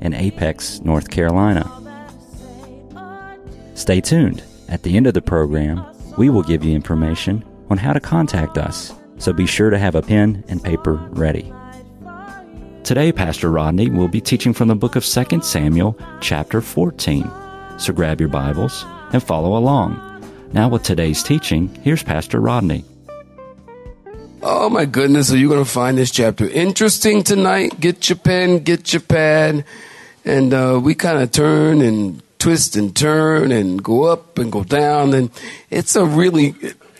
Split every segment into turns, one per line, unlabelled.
in Apex, North Carolina. Stay tuned. At the end of the program, we will give you information on how to contact us, so be sure to have a pen and paper ready. Today, Pastor Rodney will be teaching from the book of 2 Samuel, chapter 14. So grab your Bibles and follow along. Now, with today's teaching, here's Pastor Rodney.
Oh my goodness, are you going to find this chapter interesting tonight? Get your pen, get your pad, and uh, we kind of turn and twist and turn and go up and go down, and it's a really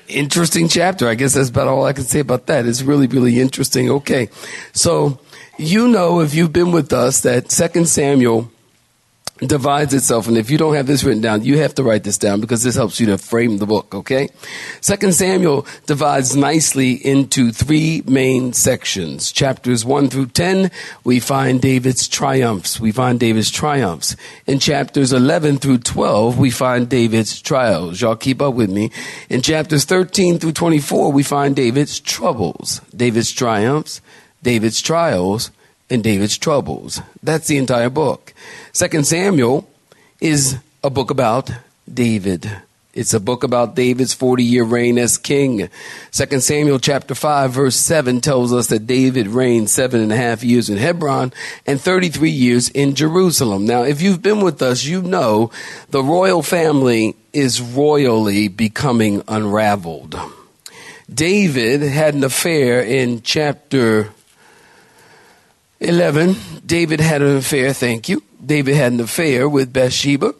interesting chapter. I guess that's about all I can say about that. It's really, really interesting. Okay, so you know if you've been with us that Second Samuel divides itself. And if you don't have this written down you have to write this down because this helps you to frame the book okay? Second samuel divides nicely into three main sections. Chapters 1 through 10 we find david's triumphs. We find david's triumphs. In chapters 11 through 12 we find david's trials. Y'all keep up with me. In chapters 13 through 24 we find david's troubles david's triumphs david's trials and David's troubles. That's the entire book. Second Samuel is a book about David. It's a book about David's 40 year reign as king. Second Samuel chapter 5 verse 7 tells us that David reigned seven and a half years in Hebron and 33 years in Jerusalem. Now, if you've been with us, you know the royal family is royally becoming unraveled. David had an affair in chapter 11, David had an affair, thank you. David had an affair with Bathsheba,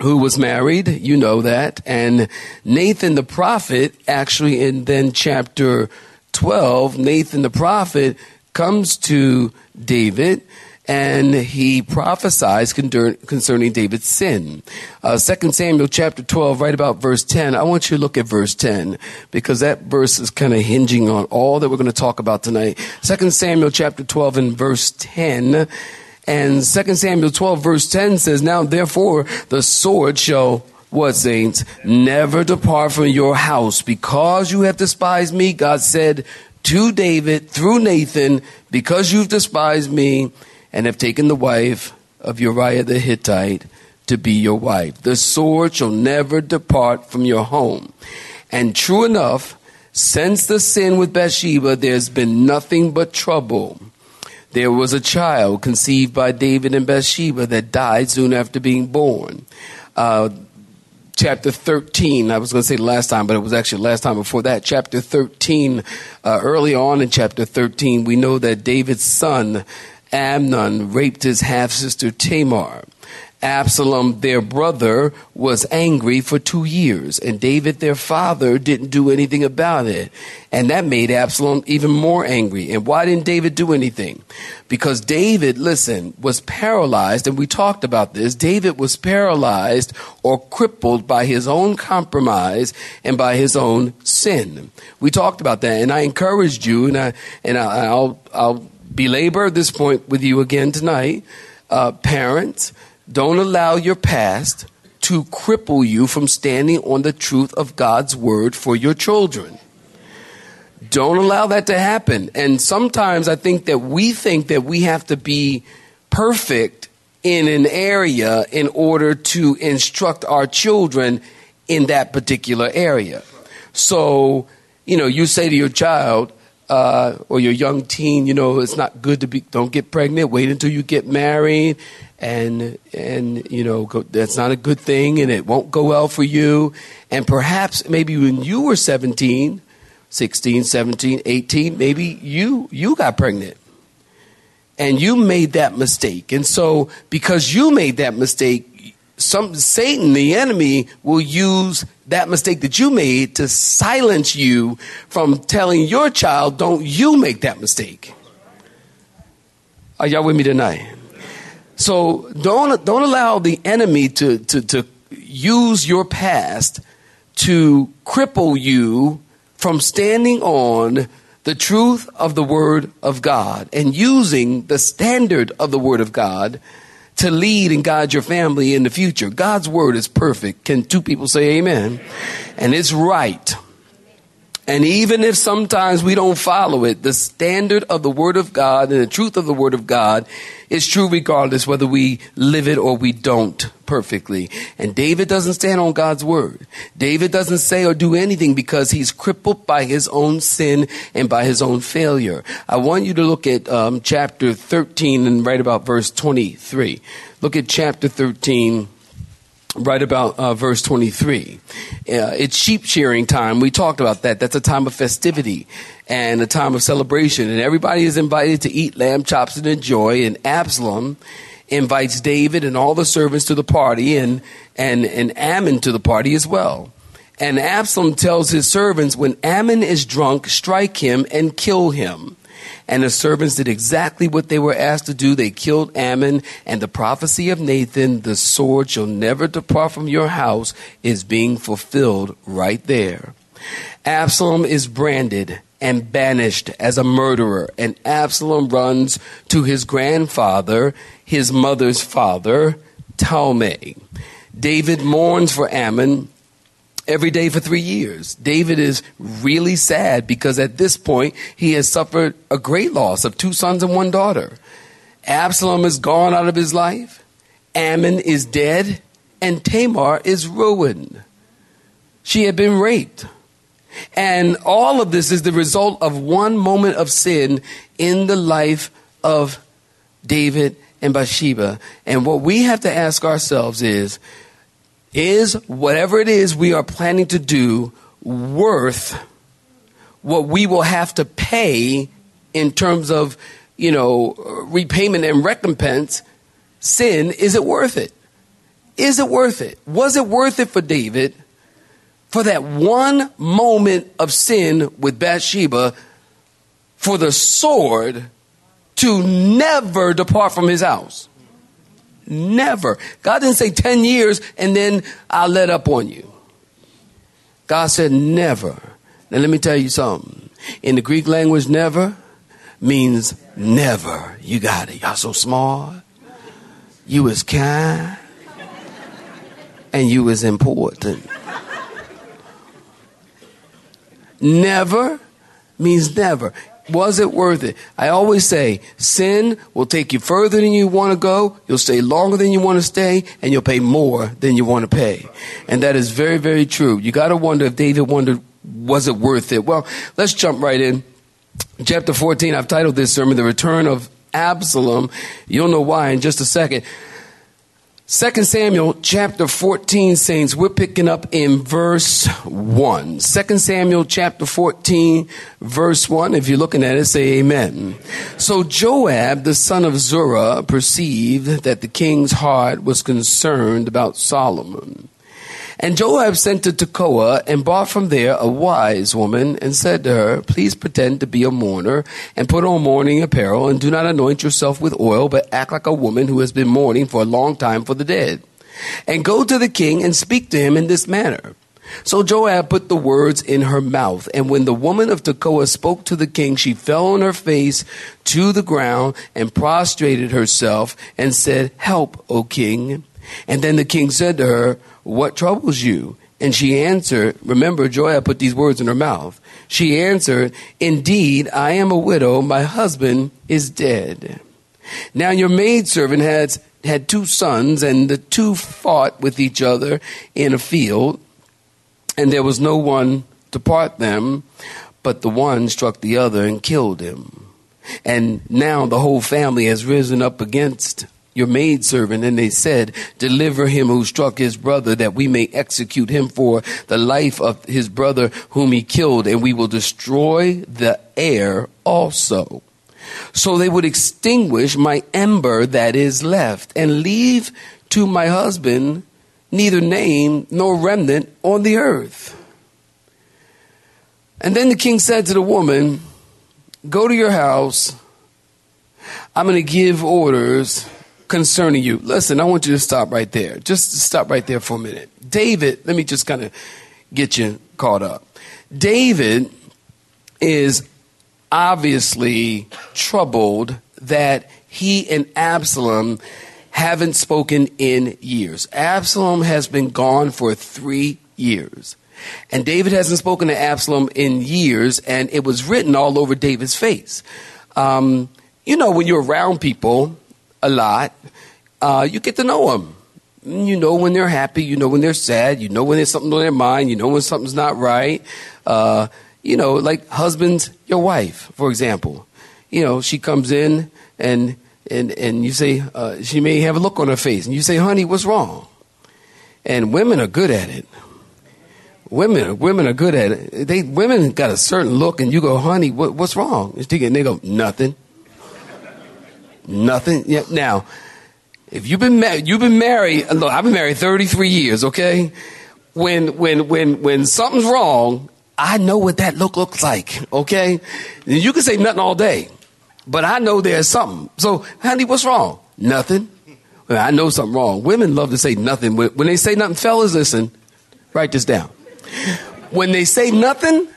who was married, you know that. And Nathan the prophet, actually in then chapter 12, Nathan the prophet comes to David and he prophesies concerning David's sin. Uh, 2 Samuel chapter 12, right about verse 10. I want you to look at verse 10 because that verse is kind of hinging on all that we're going to talk about tonight. 2 Samuel chapter 12 and verse 10. And 2 Samuel 12 verse 10 says, Now therefore the sword shall what saints? Never depart from your house because you have despised me. God said to David through Nathan, because you've despised me, and have taken the wife of Uriah the Hittite to be your wife. The sword shall never depart from your home. And true enough, since the sin with Bathsheba, there's been nothing but trouble. There was a child conceived by David and Bathsheba that died soon after being born. Uh, chapter 13, I was going to say last time, but it was actually last time before that. Chapter 13, uh, early on in chapter 13, we know that David's son Amnon raped his half sister Tamar. Absalom, their brother, was angry for two years, and David, their father, didn't do anything about it. And that made Absalom even more angry. And why didn't David do anything? Because David, listen, was paralyzed, and we talked about this. David was paralyzed or crippled by his own compromise and by his own sin. We talked about that, and I encouraged you, and I and I, I'll I'll belabor this point with you again tonight. Uh, parents, don't allow your past to cripple you from standing on the truth of God's word for your children. Don't allow that to happen. And sometimes I think that we think that we have to be perfect in an area in order to instruct our children in that particular area. So, you know, you say to your child, uh, or your young teen, you know, it's not good to be. Don't get pregnant. Wait until you get married, and and you know go, that's not a good thing, and it won't go well for you. And perhaps maybe when you were 17, 16, 17, 18, maybe you you got pregnant, and you made that mistake. And so because you made that mistake, some Satan, the enemy, will use that mistake that you made to silence you from telling your child, don't you make that mistake. Are y'all with me tonight? So don't don't allow the enemy to to, to use your past to cripple you from standing on the truth of the Word of God and using the standard of the Word of God to lead and guide your family in the future. God's Word is perfect. Can two people say amen? And it's right. And even if sometimes we don't follow it, the standard of the Word of God and the truth of the Word of God is true regardless whether we live it or we don't perfectly. And David doesn't stand on God's Word. David doesn't say or do anything because he's crippled by his own sin and by his own failure. I want you to look at um, chapter 13 and right about verse 23. Look at chapter 13 right about uh, verse 23. Uh, it's sheep shearing time. We talked about that. That's a time of festivity and a time of celebration. And everybody is invited to eat lamb chops and enjoy. And Absalom invites David and all the servants to the party and, and, and Amnon to the party as well. And Absalom tells his servants, when Amnon is drunk, strike him and kill him. And the servants did exactly what they were asked to do. They killed Amnon, and the prophecy of Nathan, the sword shall never depart from your house, is being fulfilled right there. Absalom is branded and banished as a murderer, and Absalom runs to his grandfather, his mother's father, Talmai. David mourns for Amnon every day for three years. David is really sad because at this point he has suffered a great loss of two sons and one daughter. Absalom is gone out of his life, Amnon is dead, and Tamar is ruined. She had been raped. And all of this is the result of one moment of sin in the life of David and Bathsheba. And what we have to ask ourselves is is whatever it is we are planning to do worth what we will have to pay in terms of, you know, repayment and recompense? Sin, is it worth it? Is it worth it? Was it worth it for David for that one moment of sin with Bathsheba for the sword to never depart from his house? Never. God didn't say 10 years and then I'll let up on you. God said never. Now let me tell you something. In the Greek language, never means never. You got it. Y'all so smart. You was kind. And you was important. Never means never. Was it worth it? I always say sin will take you further than you want to go. You'll stay longer than you want to stay and you'll pay more than you want to pay. And that is very, very true. You got to wonder if David wondered, was it worth it? Well, let's jump right in. Chapter 14, I've titled this sermon, The Return of Absalom. You'll know why in just a second. 2 Samuel chapter 14, saints, we're picking up in verse 1. 2 Samuel chapter 14, verse 1. If you're looking at it, say amen. So Joab, the son of Zeruiah, perceived that the king's heart was concerned about Absalom. And Joab sent to Tekoa and brought from there a wise woman and said to her, Please pretend to be a mourner and put on mourning apparel and do not anoint yourself with oil, but act like a woman who has been mourning for a long time for the dead. And go to the king and speak to him in this manner. So Joab put the words in her mouth, and when the woman of Tekoa spoke to the king, she fell on her face to the ground and prostrated herself and said, Help, O king. And then the king said to her, What troubles you? And she answered, Remember, Joab put these words in her mouth. She answered, Indeed, I am a widow. My husband is dead. Now your maidservant had, had two sons, and the two fought with each other in a field, and there was no one to part them, but the one struck the other and killed him. And now the whole family has risen up against your maidservant, and they said, Deliver him who struck his brother, that we may execute him for the life of his brother whom he killed, and we will destroy the heir also. So they would extinguish my ember that is left, and leave to my husband neither name nor remnant on the earth. And then the king said to the woman, Go to your house. I'm going to give orders concerning you. Listen, I want you to stop right there. Just stop right there for a minute. David, let me just kind of get you caught up. David is obviously troubled that he and Absalom haven't spoken in years. Absalom has been gone for three years. And David hasn't spoken to Absalom in years, and it was written all over David's face. Um, you know, when you're around people a lot, uh, you get to know them. You know when they're happy, you know when they're sad, you know when there's something on their mind, you know when something's not right. Uh, you know, like husbands, your wife, for example. You know, she comes in and and and you say uh, she may have a look on her face, and you say, "Honey, what's wrong?" And women are good at it. Women, women are good at it. They women got a certain look, and you go, "Honey, what, what's wrong?" And they go, "Nothing, nothing." Yeah. Now, if you've been married, you've been married. Look, I've been married thirty three years. Okay, when when when when something's wrong, I know what that look looks like. Okay, you can say nothing all day but I know there's something. So, honey, what's wrong? Nothing. I know something wrong. Women love to say nothing. When they say nothing, fellas, listen, write this down. When they say nothing,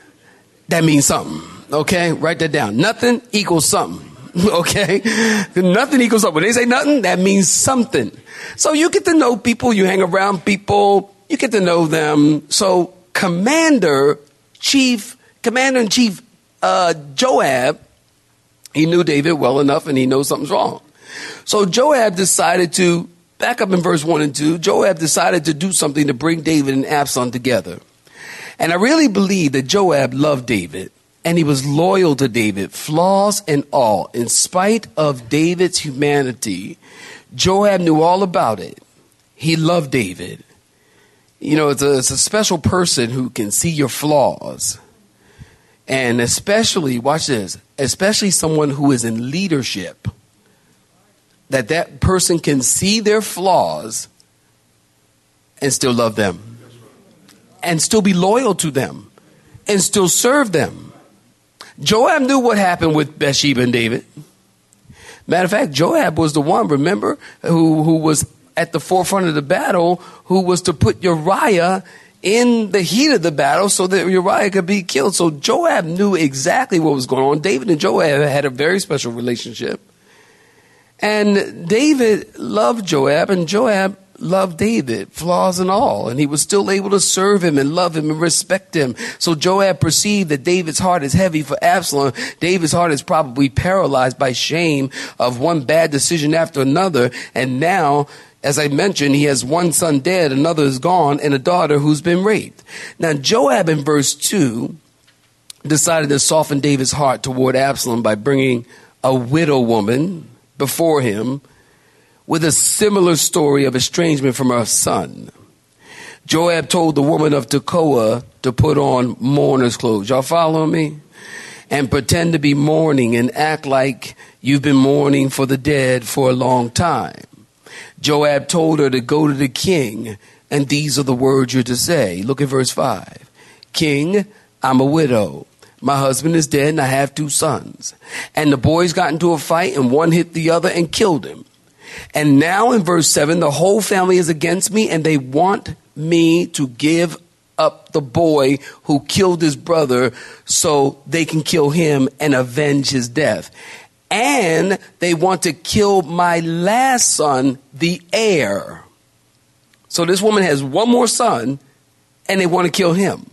that means something. Okay? Write that down. Nothing equals something. Okay? Nothing equals something. When they say nothing, that means something. So you get to know people, you hang around people, you get to know them. So Commander Chief, Commander in Chief uh, Joab he knew David well enough and he knows something's wrong. So Joab decided to, back up in verse 1 and 2, Joab decided to do something to bring David and Absalom together. And I really believe that Joab loved David and he was loyal to David, flaws and all. In spite of David's humanity, Joab knew all about it. He loved David. You know, it's a, it's a special person who can see your flaws and especially, watch this, especially someone who is in leadership, that that person can see their flaws and still love them, and still be loyal to them, and still serve them. Joab knew what happened with Bathsheba and David. Matter of fact, Joab was the one, remember, who, who was at the forefront of the battle, who was to put Uriah in the heat of the battle so that Uriah could be killed. So Joab knew exactly what was going on. David and Joab had a very special relationship. And David loved Joab, and Joab loved David, flaws and all. And he was still able to serve him and love him and respect him. So Joab perceived that David's heart is heavy for Absalom. David's heart is probably paralyzed by shame of one bad decision after another. And now as I mentioned, he has one son dead, another is gone, and a daughter who's been raped. Now, Joab in verse 2 decided to soften David's heart toward Absalom by bringing a widow woman before him with a similar story of estrangement from her son. Joab told the woman of Tekoa to put on mourner's clothes. Y'all follow me? And pretend to be mourning and act like you've been mourning for the dead for a long time. Joab told her to go to the king, and these are the words you're to say. Look at verse 5. King, I'm a widow. My husband is dead, and I have two sons. And the boys got into a fight, and one hit the other and killed him. And now in verse 7, the whole family is against me, and they want me to give up the boy who killed his brother so they can kill him and avenge his death and they want to kill my last son, the heir. So this woman has one more son, and they want to kill him.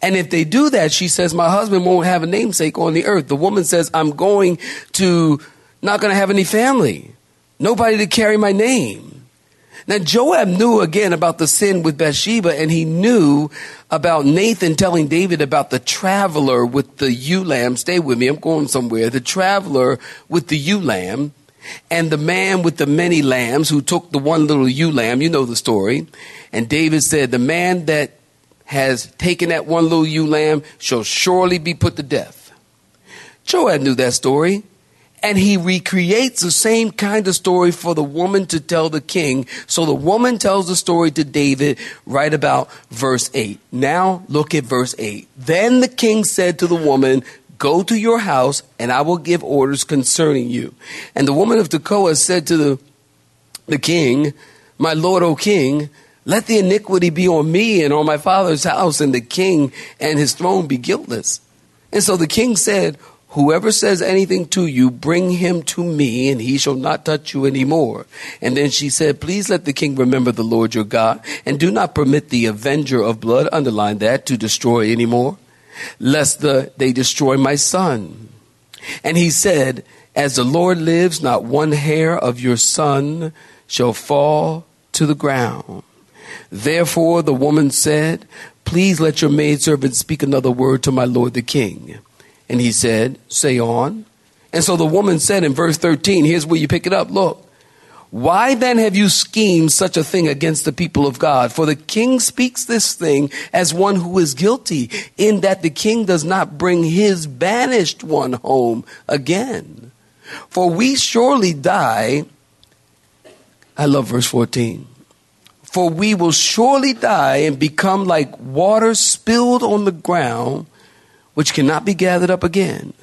And if they do that, she says, My husband won't have a namesake on the earth. The woman says, I'm going to, not going to have any family, nobody to carry my name. Now, Joab knew again about the sin with Bathsheba, and he knew about Nathan telling David about the traveler with the ewe lamb. Stay with me, I'm going somewhere. The traveler with the ewe lamb and the man with the many lambs who took the one little ewe lamb. You know the story. And David said, The man that has taken that one little ewe lamb shall surely be put to death. Joab knew that story. And he recreates the same kind of story for the woman to tell the king. So the woman tells the story to David right about verse 8. Now look at verse 8. Then the king said to the woman, Go to your house, and I will give orders concerning you. And the woman of Tekoa said to the the king, My Lord, O king, let the iniquity be on me and on my father's house, and the king and his throne be guiltless. And so the king said, Whoever says anything to you, bring him to me, and he shall not touch you any more. And then she said, Please let the king remember the Lord your God, and do not permit the avenger of blood, underline that, to destroy any more, lest the, they destroy my son. And he said, As the Lord lives, not one hair of your son shall fall to the ground. Therefore the woman said, Please let your maidservant speak another word to my lord the king. And he said, Say on. And so the woman said in verse 13, here's where you pick it up. Look, why then have you schemed such a thing against the people of God? For the king speaks this thing as one who is guilty, in that the king does not bring his banished one home again. For we surely die. I love verse 14. For we will surely die and become like water spilled on the ground which cannot be gathered up again.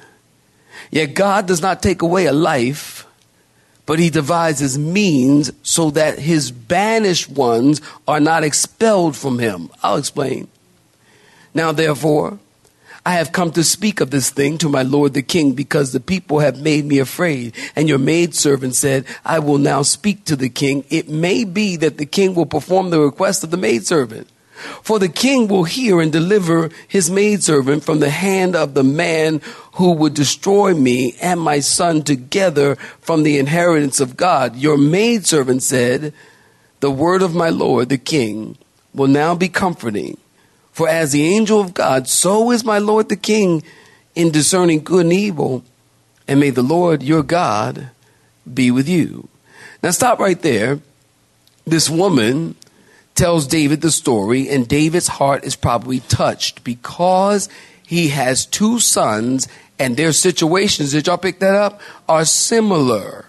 Yet God does not take away a life, but he devises means so that his banished ones are not expelled from him. I'll explain. Now, therefore, I have come to speak of this thing to my lord the king because the people have made me afraid. And your maidservant said, I will now speak to the king. It may be that the king will perform the request of the maidservant. For the king will hear and deliver his maidservant from the hand of the man who would destroy me and my son together from the inheritance of God. Your maidservant said, The word of my lord, the king, will now be comforting. For as the angel of God, so is my lord the king in discerning good and evil. And may the Lord your God be with you. Now stop right there. This woman tells David the story, and David's heart is probably touched because he has two sons and their situations, did y'all pick that up? Are similar.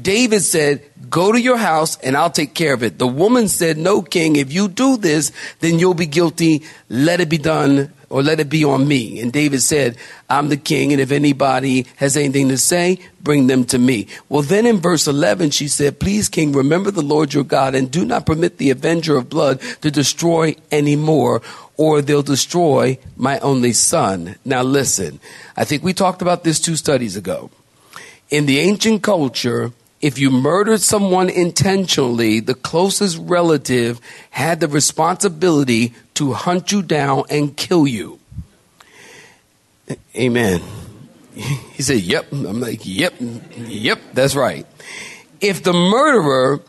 David said, Go to your house and I'll take care of it. The woman said, No, king, if you do this, then you'll be guilty. Let it be done or let it be on me. And David said, I'm the king, and if anybody has anything to say, bring them to me. Well, then in verse 11, she said, Please, king, remember the Lord your God, and do not permit the avenger of blood to destroy any more, or they'll destroy my only son. Now, listen, I think we talked about this two studies ago. In the ancient culture, if you murdered someone intentionally, the closest relative had the responsibility to hunt you down and kill you. Amen. He said, Yep. I'm like, Yep, yep, that's right. If the murderer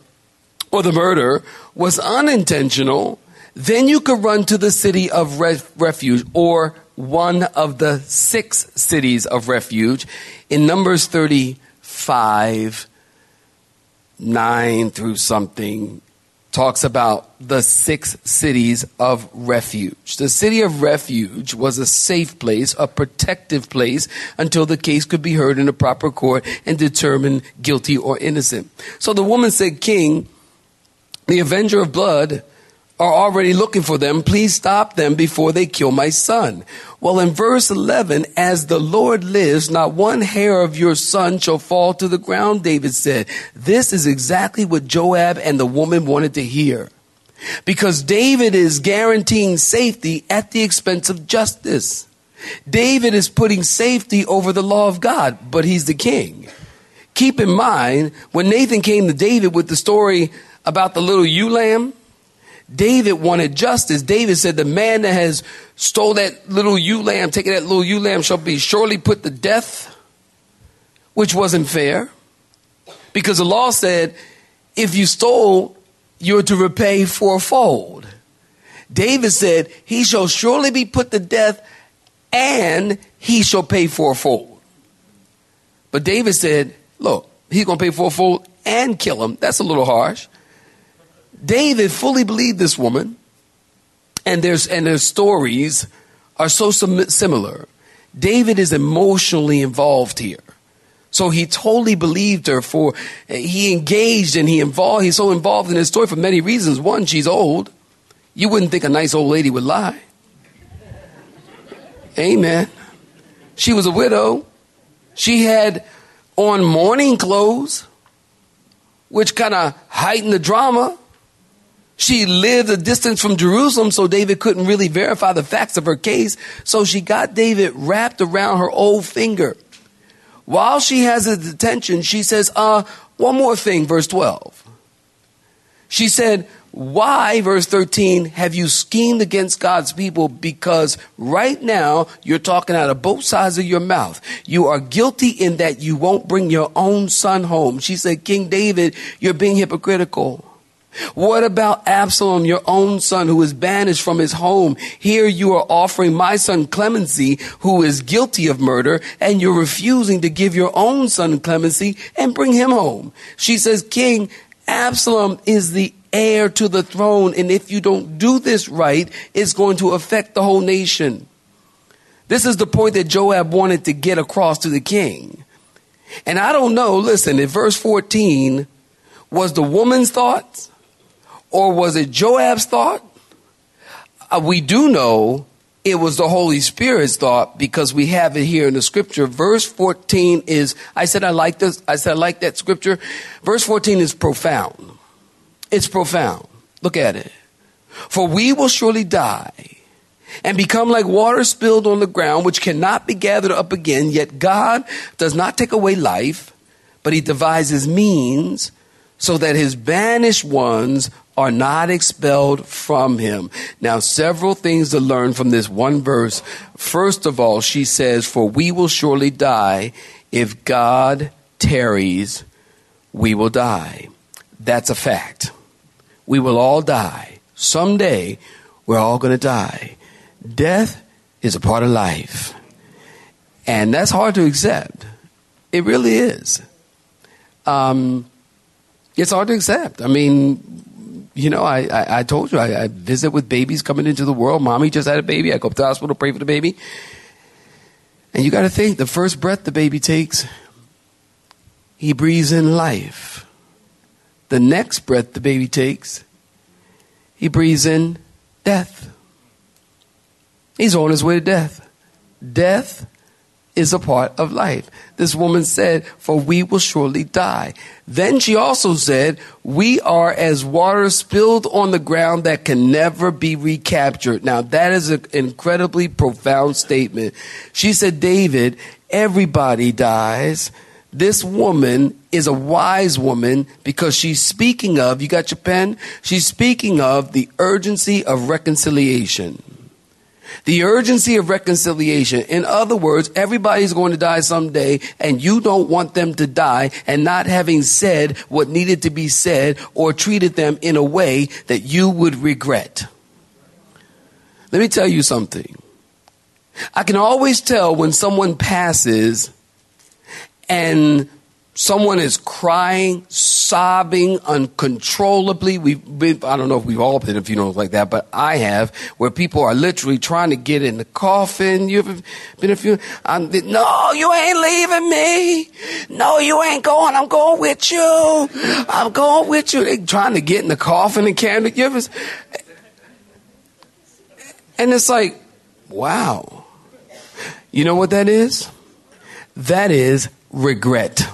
or the murder was unintentional, then you could run to the city of refuge or one of the six cities of refuge in Numbers 35 9 through something talks about the six cities of refuge. The city of refuge was a safe place, a protective place until the case could be heard in a proper court and determined guilty or innocent. So the woman said, King, the avenger of blood are already looking for them. Please stop them before they kill my son. Well, in verse 11, as the Lord lives, not one hair of your son shall fall to the ground, David said. This is exactly what Joab and the woman wanted to hear. Because David is guaranteeing safety at the expense of justice. David is putting safety over the law of God, but he's the king. Keep in mind, when Nathan came to David with the story about the little ewe lamb, David wanted justice. David said, The man that has stole that little ewe lamb, taken that little ewe lamb, shall be surely put to death, which wasn't fair. Because the law said, if you stole, you're to repay fourfold. David said, He shall surely be put to death and he shall pay fourfold. But David said, Look, he's going to pay fourfold and kill him. That's a little harsh. David fully believed this woman, and there's and their stories are so similar. David is emotionally involved here. So he totally believed her for he engaged and he involved he's so involved in his story for many reasons. One, she's old. You wouldn't think a nice old lady would lie. Amen. She was a widow. She had on mourning clothes, which kind of heightened the drama. She lived a distance from Jerusalem, so David couldn't really verify the facts of her case. So she got David wrapped around her old finger. While she has his attention, she says, uh, one more thing, verse 12. She said, why, verse 13, have you schemed against God's people? Because right now you're talking out of both sides of your mouth. You are guilty in that you won't bring your own son home. She said, King David, you're being hypocritical. What about Absalom, your own son, who is banished from his home? Here you are offering my son clemency, who is guilty of murder, and you're refusing to give your own son clemency and bring him home. She says, King, Absalom is the heir to the throne, and if you don't do this right, it's going to affect the whole nation. This is the point that Joab wanted to get across to the king. And I don't know, listen, in verse 14, was the woman's thoughts or was it Joab's thought? Uh, we do know it was the Holy Spirit's thought because we have it here in the scripture. Verse 14 is, I said I like this, I said I like that scripture. Verse 14 is profound. It's profound. Look at it. For we will surely die and become like water spilled on the ground, which cannot be gathered up again. Yet God does not take away life, but he devises means so that his banished ones are not expelled from him. Now, several things to learn from this one verse. First of all, she says, For we will surely die. If God tarries, we will die. That's a fact. We will all die. Someday, we're all going to die. Death is a part of life. And that's hard to accept. It really is. Um, it's hard to accept. I mean, you know, I, I, I told you, I, I, visit with babies coming into the world. Mommy just had a baby. I go up to the hospital, pray for the baby. And you got to think the first breath the baby takes, he breathes in life. The next breath the baby takes, he breathes in death. He's on his way to death. Death is a part of life. This woman said, For we will surely die. Then she also said, We are as water spilled on the ground that can never be recaptured. Now, that is an incredibly profound statement. She said, David, everybody dies this woman is a wise woman because she's speaking of, you got your pen? She's speaking of the urgency of reconciliation. The urgency of reconciliation. In other words, everybody's going to die someday and you don't want them to die and not having said what needed to be said or treated them in a way that you would regret. Let me tell you something. I can always tell when someone passes and someone is crying, sobbing uncontrollably. We've been, I don't know if we've all been a funerals like that, but I have, where people are literally trying to get in the coffin. You've been a few, um, I'm, no, you ain't leaving me. No, you ain't going. I'm going with you. I'm going with you. They trying to get in the coffin and carry the ever, and it's like, wow. You know what that is? That is regret.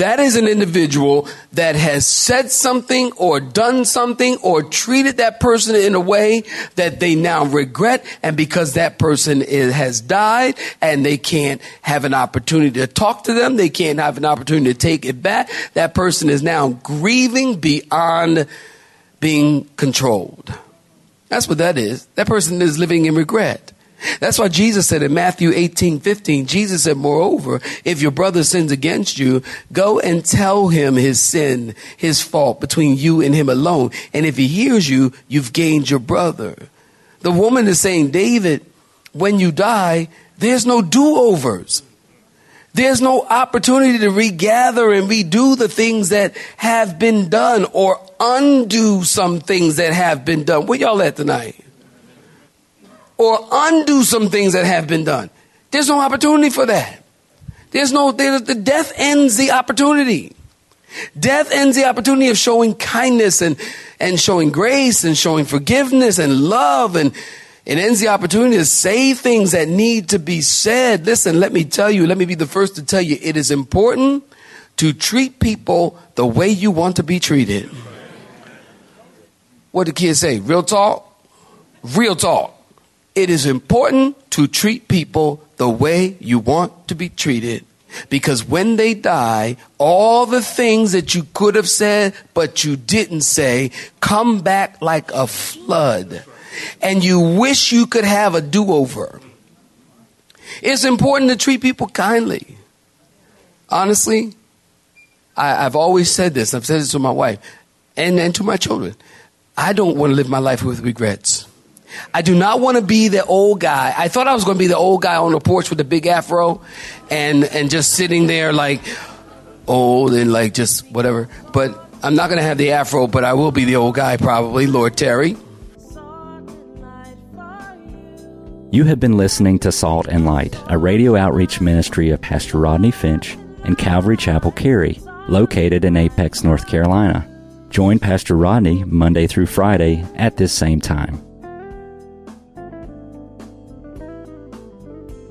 That is an individual that has said something or done something or treated that person in a way that they now regret. And because that person is, has died and they can't have an opportunity to talk to them, they can't have an opportunity to take it back. That person is now grieving beyond being controlled. That's what that is. That person is living in regret. That's why Jesus said in Matthew 18, 15, Jesus said, moreover, if your brother sins against you, go and tell him his sin, his fault between you and him alone. And if he hears you, you've gained your brother. The woman is saying, David, when you die, there's no do-overs. There's no opportunity to regather and redo the things that have been done or undo some things that have been done. Where y'all at tonight? Or undo some things that have been done. There's no opportunity for that. There's no, there's, the death ends the opportunity. Death ends the opportunity of showing kindness and, and showing grace and showing forgiveness and love and it ends the opportunity to say things that need to be said. Listen, let me tell you, let me be the first to tell you, it is important to treat people the way you want to be treated. What the kids say? Real talk? Real talk. It is important to treat people the way you want to be treated. Because when they die, all the things that you could have said but you didn't say come back like a flood. And you wish you could have a do over. It's important to treat people kindly. Honestly, I, have always said this. I've said this to my wife and, and to my children. I don't want to live my life with regrets. I do not want to be the old guy. I thought I was going to be the old guy on the porch with the big afro and, and just sitting there like old and like just whatever. But I'm not going to have the afro, but I will be the old guy probably, Lord tarry.
You have been listening to Salt and Light, a radio outreach ministry of Pastor Rodney Finch and Calvary Chapel Cary, located in Apex, North Carolina. Join Pastor Rodney Monday through Friday at this same time.